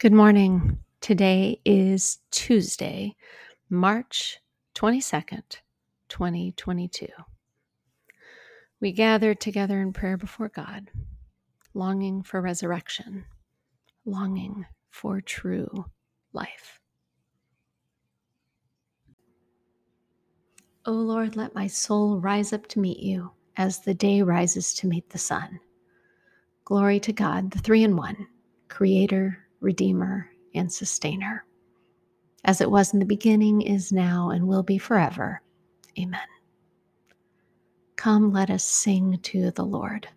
Good morning. Today is Tuesday, March 22nd, 2022. We gather together in prayer before God, longing for resurrection, longing for true life. O Lord, let my soul rise up to meet you as the day rises to meet the sun. Glory to God, the three in one, Creator, Redeemer, and Sustainer, as it was in the beginning, is now, and will be forever. Amen. Come, let us sing to the Lord.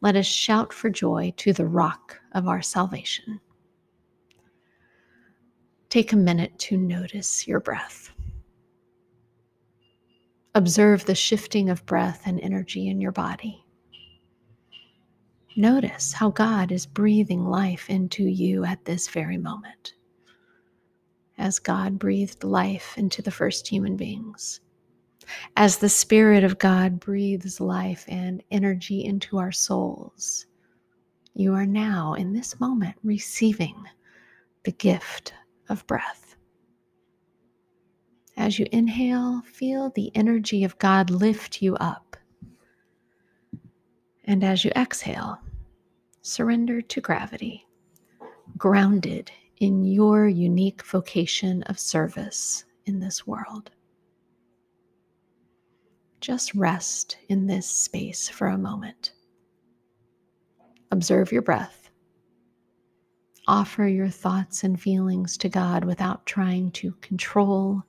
Let us shout for joy to the rock of our salvation. Take a minute to notice your breath. Observe the shifting of breath and energy in your body. Notice how God is breathing life into you at this very moment. As God breathed life into the first human beings, as the Spirit of God breathes life and energy into our souls, you are now in this moment receiving the gift of breath. As you inhale, feel the energy of God lift you up. And as you exhale, surrender to gravity, grounded in your unique vocation of service in this world. Just rest in this space for a moment. Observe your breath. Offer your thoughts and feelings to God without trying to control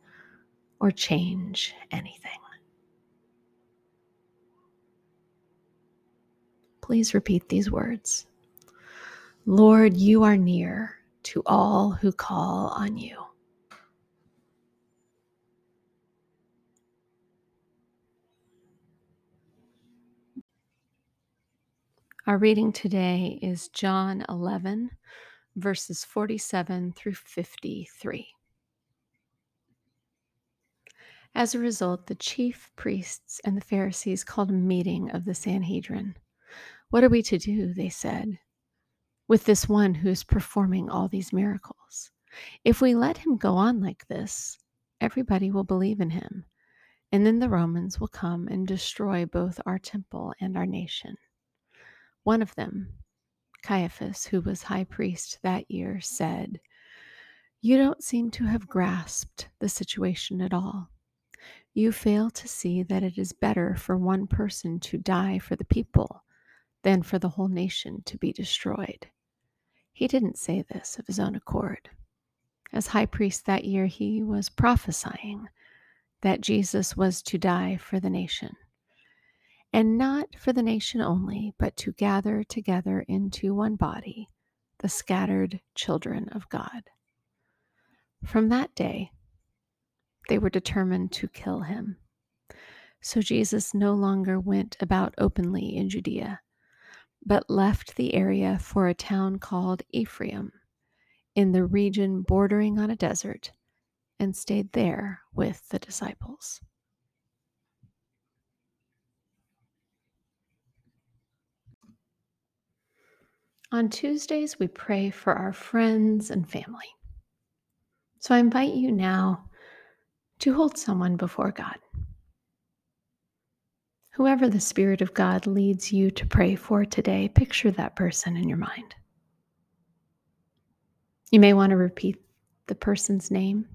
or change anything. Please repeat these words Lord, you are near to all who call on you. Our reading today is John 11, verses 47 through 53. As a result, the chief priests and the Pharisees called a meeting of the Sanhedrin. What are we to do? They said, with this one who is performing all these miracles. If we let him go on like this, everybody will believe in him, and then the Romans will come and destroy both our temple and our nation. One of them, Caiaphas, who was high priest that year, said, You don't seem to have grasped the situation at all. You fail to see that it is better for one person to die for the people than for the whole nation to be destroyed. He didn't say this of his own accord. As high priest that year, he was prophesying that Jesus was to die for the nation. And not for the nation only, but to gather together into one body the scattered children of God. From that day, they were determined to kill him. So Jesus no longer went about openly in Judea but left the area for a town called Ephraim in the region bordering on a desert and stayed there with the disciples. On Tuesdays, we pray for our friends and family. So I invite you now to hold someone before God whoever the Spirit of God leads you to pray for today, picture that person in your mind. You may want to repeat the person's name,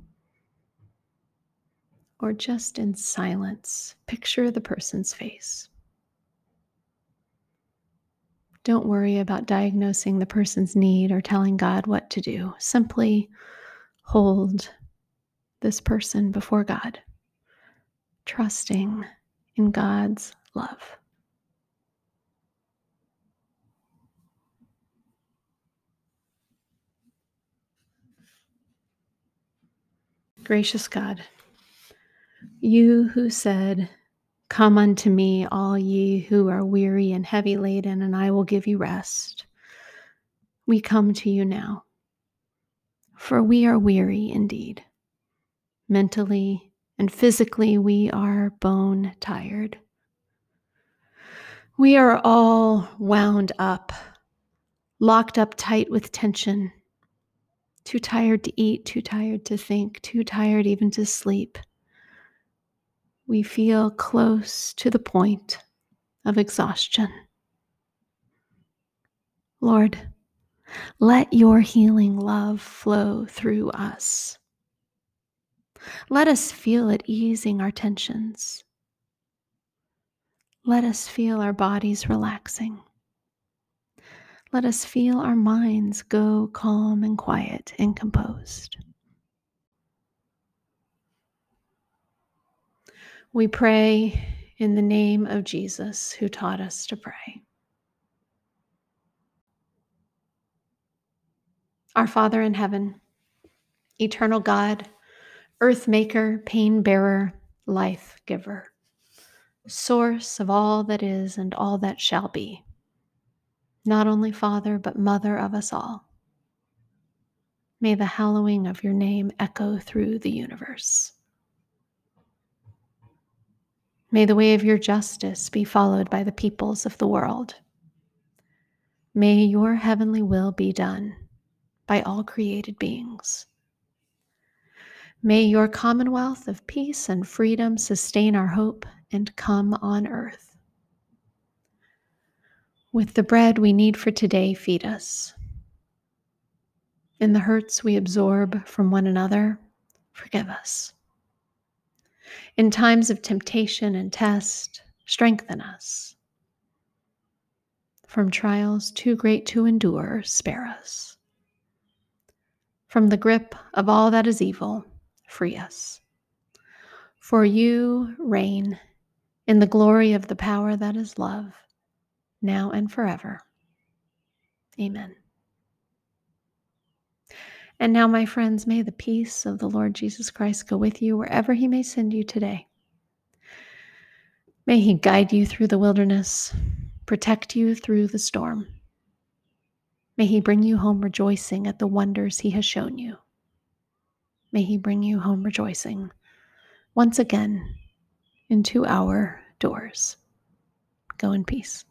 or just in silence, picture the person's face. Don't worry about diagnosing the person's need or telling God what to do. Simply hold this person before God, trusting in God's love. Gracious God, you who said, Come unto me, all ye who are weary and heavy laden, and I will give you rest. We come to you now, for we are weary indeed. Mentally and physically, we are bone tired. We are all wound up, locked up tight with tension, too tired to eat, too tired to think, too tired even to sleep. We feel close to the point of exhaustion. Lord, let your healing love flow through us. Let us feel it easing our tensions. Let us feel our bodies relaxing. Let us feel our minds go calm and quiet and composed. We pray in the name of Jesus who taught us to pray. Our Father in heaven, eternal God, earth maker, pain bearer, life giver source of all that is and all that shall be, not only Father, but Mother of us all. May the hallowing of your name echo through the universe. May the way of your justice be followed by the peoples of the world. May your heavenly will be done by all created beings. May your commonwealth of peace and freedom sustain our hope and come on earth. With the bread we need for today, feed us. In the hurts we absorb from one another, forgive us. In times of temptation and test, strengthen us. From trials too great to endure, spare us. From the grip of all that is evil, free us. For you reign in the glory of the power that is love, now and forever. Amen. And now, my friends, may the peace of the Lord Jesus Christ go with you wherever he may send you today. May he guide you through the wilderness, protect you through the storm. May he bring you home rejoicing at the wonders he has shown you. May he bring you home rejoicing once again into our doors. Go in peace.